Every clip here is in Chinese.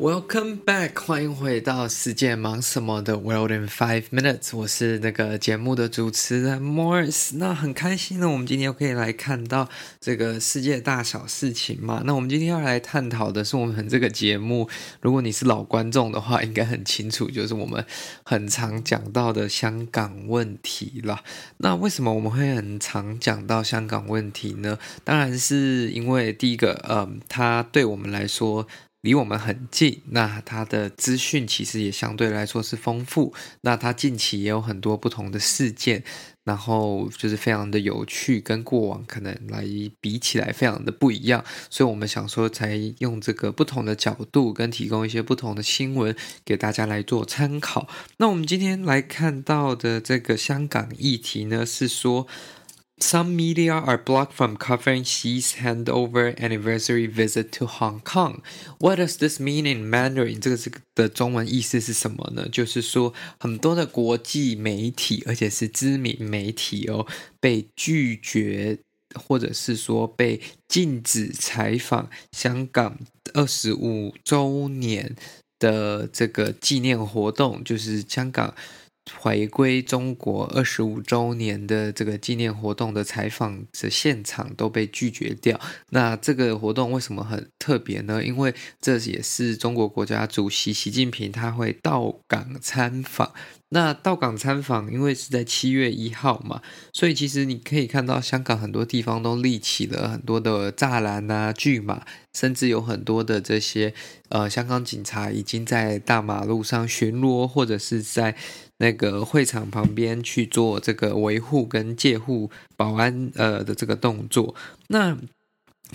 Welcome back，欢迎回到世界忙什么的 World in Five Minutes，我是那个节目的主持人 Morris。那很开心呢，我们今天又可以来看到这个世界大小事情嘛。那我们今天要来探讨的是我们这个节目，如果你是老观众的话，应该很清楚，就是我们很常讲到的香港问题了。那为什么我们会很常讲到香港问题呢？当然是因为第一个，嗯，它对我们来说。离我们很近，那它的资讯其实也相对来说是丰富。那它近期也有很多不同的事件，然后就是非常的有趣，跟过往可能来比起来非常的不一样。所以我们想说，才用这个不同的角度，跟提供一些不同的新闻给大家来做参考。那我们今天来看到的这个香港议题呢，是说。Some media are blocked from covering Xi's handover anniversary visit to Hong Kong. What does this mean in Mandarin? 这个这个的中文意思是什么呢？就是说，很多的国际媒体，而且是知名媒体哦，被拒绝，或者是说被禁止采访香港二十五周年的这个纪念活动，就是香港。 回归中国二十五周年的这个纪念活动的采访的现场都被拒绝掉。那这个活动为什么很特别呢？因为这也是中国国家主席习近平他会到港参访。那到港参访，因为是在七月一号嘛，所以其实你可以看到香港很多地方都立起了很多的栅栏啊、巨马，甚至有很多的这些呃香港警察已经在大马路上巡逻，或者是在那个会场旁边去做这个维护跟戒护保安呃的这个动作。那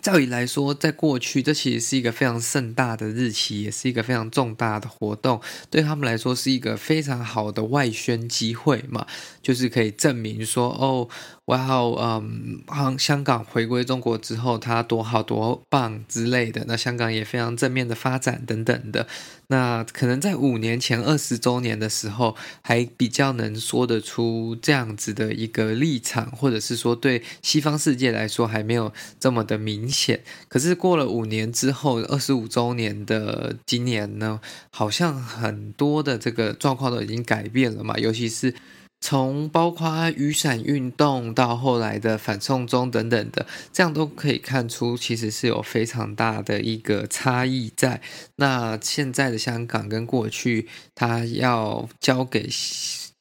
照理来说，在过去，这其实是一个非常盛大的日期，也是一个非常重大的活动，对他们来说是一个非常好的外宣机会嘛，就是可以证明说，哦。哇哦，嗯，香港回归中国之后，它多好多棒之类的。那香港也非常正面的发展等等的。那可能在五年前二十周年的时候，还比较能说得出这样子的一个立场，或者是说对西方世界来说还没有这么的明显。可是过了五年之后，二十五周年的今年呢，好像很多的这个状况都已经改变了嘛，尤其是。从包括雨伞运动到后来的反送中等等的，这样都可以看出，其实是有非常大的一个差异在。那现在的香港跟过去，它要交给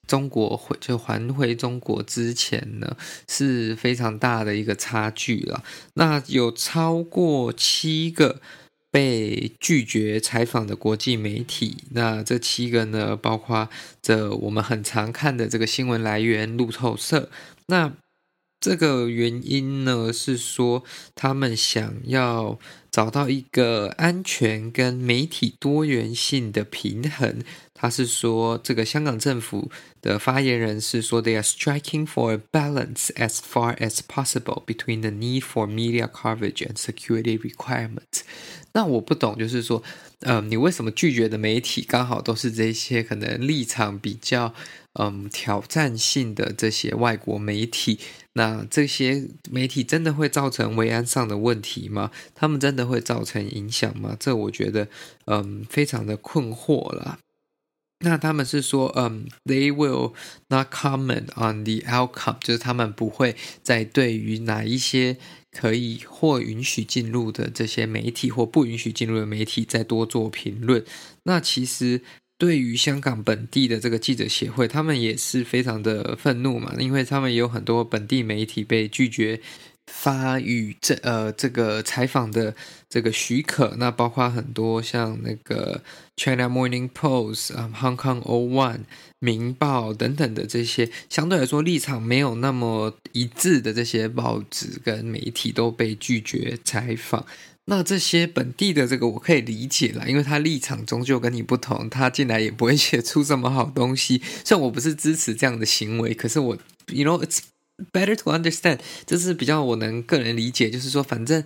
中国回就还回中国之前呢，是非常大的一个差距了。那有超过七个。被拒绝采访的国际媒体，那这七个呢，包括这我们很常看的这个新闻来源路透社。那这个原因呢，是说他们想要找到一个安全跟媒体多元性的平衡。他是说，这个香港政府的发言人是说，They are striking for a balance as far as possible between the need for media coverage and security requirements。那我不懂，就是说，嗯、你为什么拒绝的媒体刚好都是这些可能立场比较嗯挑战性的这些外国媒体？那这些媒体真的会造成维安上的问题吗？他们真的会造成影响吗？这我觉得嗯非常的困惑了。那他们是说，嗯，they will not comment on the outcome，就是他们不会再对于哪一些可以或允许进入的这些媒体或不允许进入的媒体再多做评论。那其实对于香港本地的这个记者协会，他们也是非常的愤怒嘛，因为他们也有很多本地媒体被拒绝。发与这呃这个采访的这个许可，那包括很多像那个 China Morning Post 啊、Hong Kong O One、明报等等的这些相对来说立场没有那么一致的这些报纸跟媒体都被拒绝采访。那这些本地的这个我可以理解了，因为他立场终究跟你不同，他进来也不会写出什么好东西。虽然我不是支持这样的行为，可是我，you know it's。Better to understand，这是比较我能个人理解，就是说，反正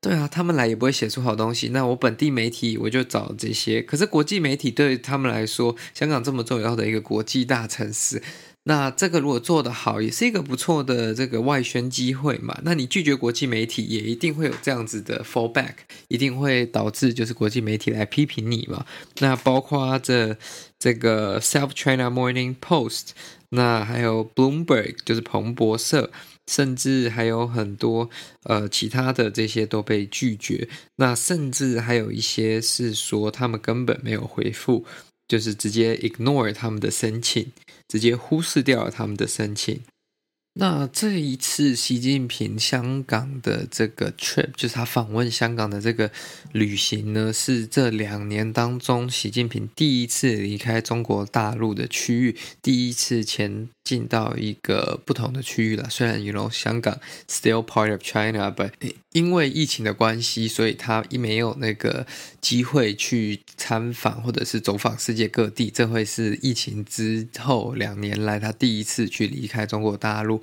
对啊，他们来也不会写出好东西。那我本地媒体我就找这些，可是国际媒体对他们来说，香港这么重要的一个国际大城市，那这个如果做得好，也是一个不错的这个外宣机会嘛。那你拒绝国际媒体，也一定会有这样子的 fallback，一定会导致就是国际媒体来批评你嘛。那包括这这个 South China Morning Post，那还有 Bloomberg，就是彭博社。甚至还有很多呃其他的这些都被拒绝，那甚至还有一些是说他们根本没有回复，就是直接 ignore 他们的申请，直接忽视掉了他们的申请。那这一次习近平香港的这个 trip，就是他访问香港的这个旅行呢，是这两年当中习近平第一次离开中国大陆的区域，第一次前进到一个不同的区域了。虽然 you know 香港 still part of China，but 因为疫情的关系，所以他一没有那个机会去参访或者是走访世界各地。这会是疫情之后两年来他第一次去离开中国大陆。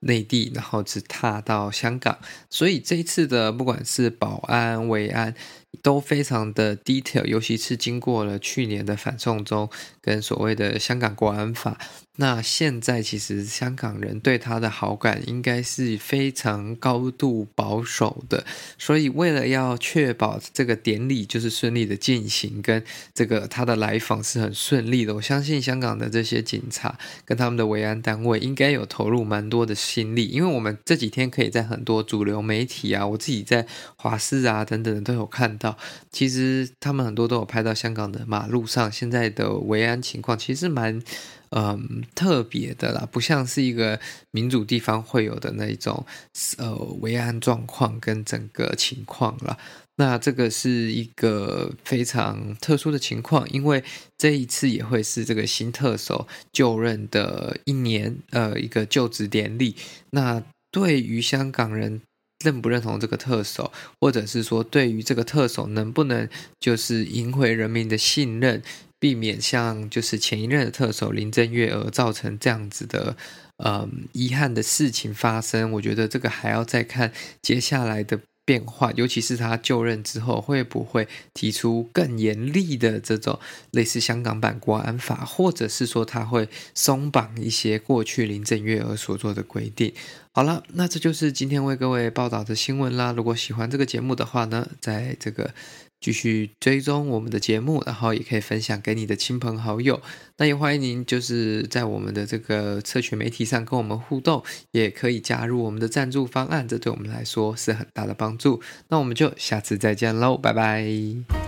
内地，然后只踏到香港，所以这一次的不管是保安、维安都非常的 detail，尤其是经过了去年的反送中跟所谓的香港国安法。那现在其实香港人对他的好感应该是非常高度保守的，所以为了要确保这个典礼就是顺利的进行，跟这个他的来访是很顺利的，我相信香港的这些警察跟他们的维安单位应该有投入蛮多的心力，因为我们这几天可以在很多主流媒体啊，我自己在华视啊等等都有看到，其实他们很多都有拍到香港的马路上现在的维安情况，其实蛮。嗯，特别的啦，不像是一个民主地方会有的那一种呃维安状况跟整个情况啦。那这个是一个非常特殊的情况，因为这一次也会是这个新特首就任的一年，呃，一个就职典礼。那对于香港人认不认同这个特首，或者是说对于这个特首能不能就是赢回人民的信任？避免像就是前一任的特首林郑月娥造成这样子的嗯遗憾的事情发生，我觉得这个还要再看接下来的变化，尤其是他就任之后会不会提出更严厉的这种类似香港版国安法，或者是说他会松绑一些过去林郑月娥所做的规定。好了，那这就是今天为各位报道的新闻啦。如果喜欢这个节目的话呢，在这个。继续追踪我们的节目，然后也可以分享给你的亲朋好友。那也欢迎您就是在我们的这个社群媒体上跟我们互动，也可以加入我们的赞助方案，这对我们来说是很大的帮助。那我们就下次再见喽，拜拜。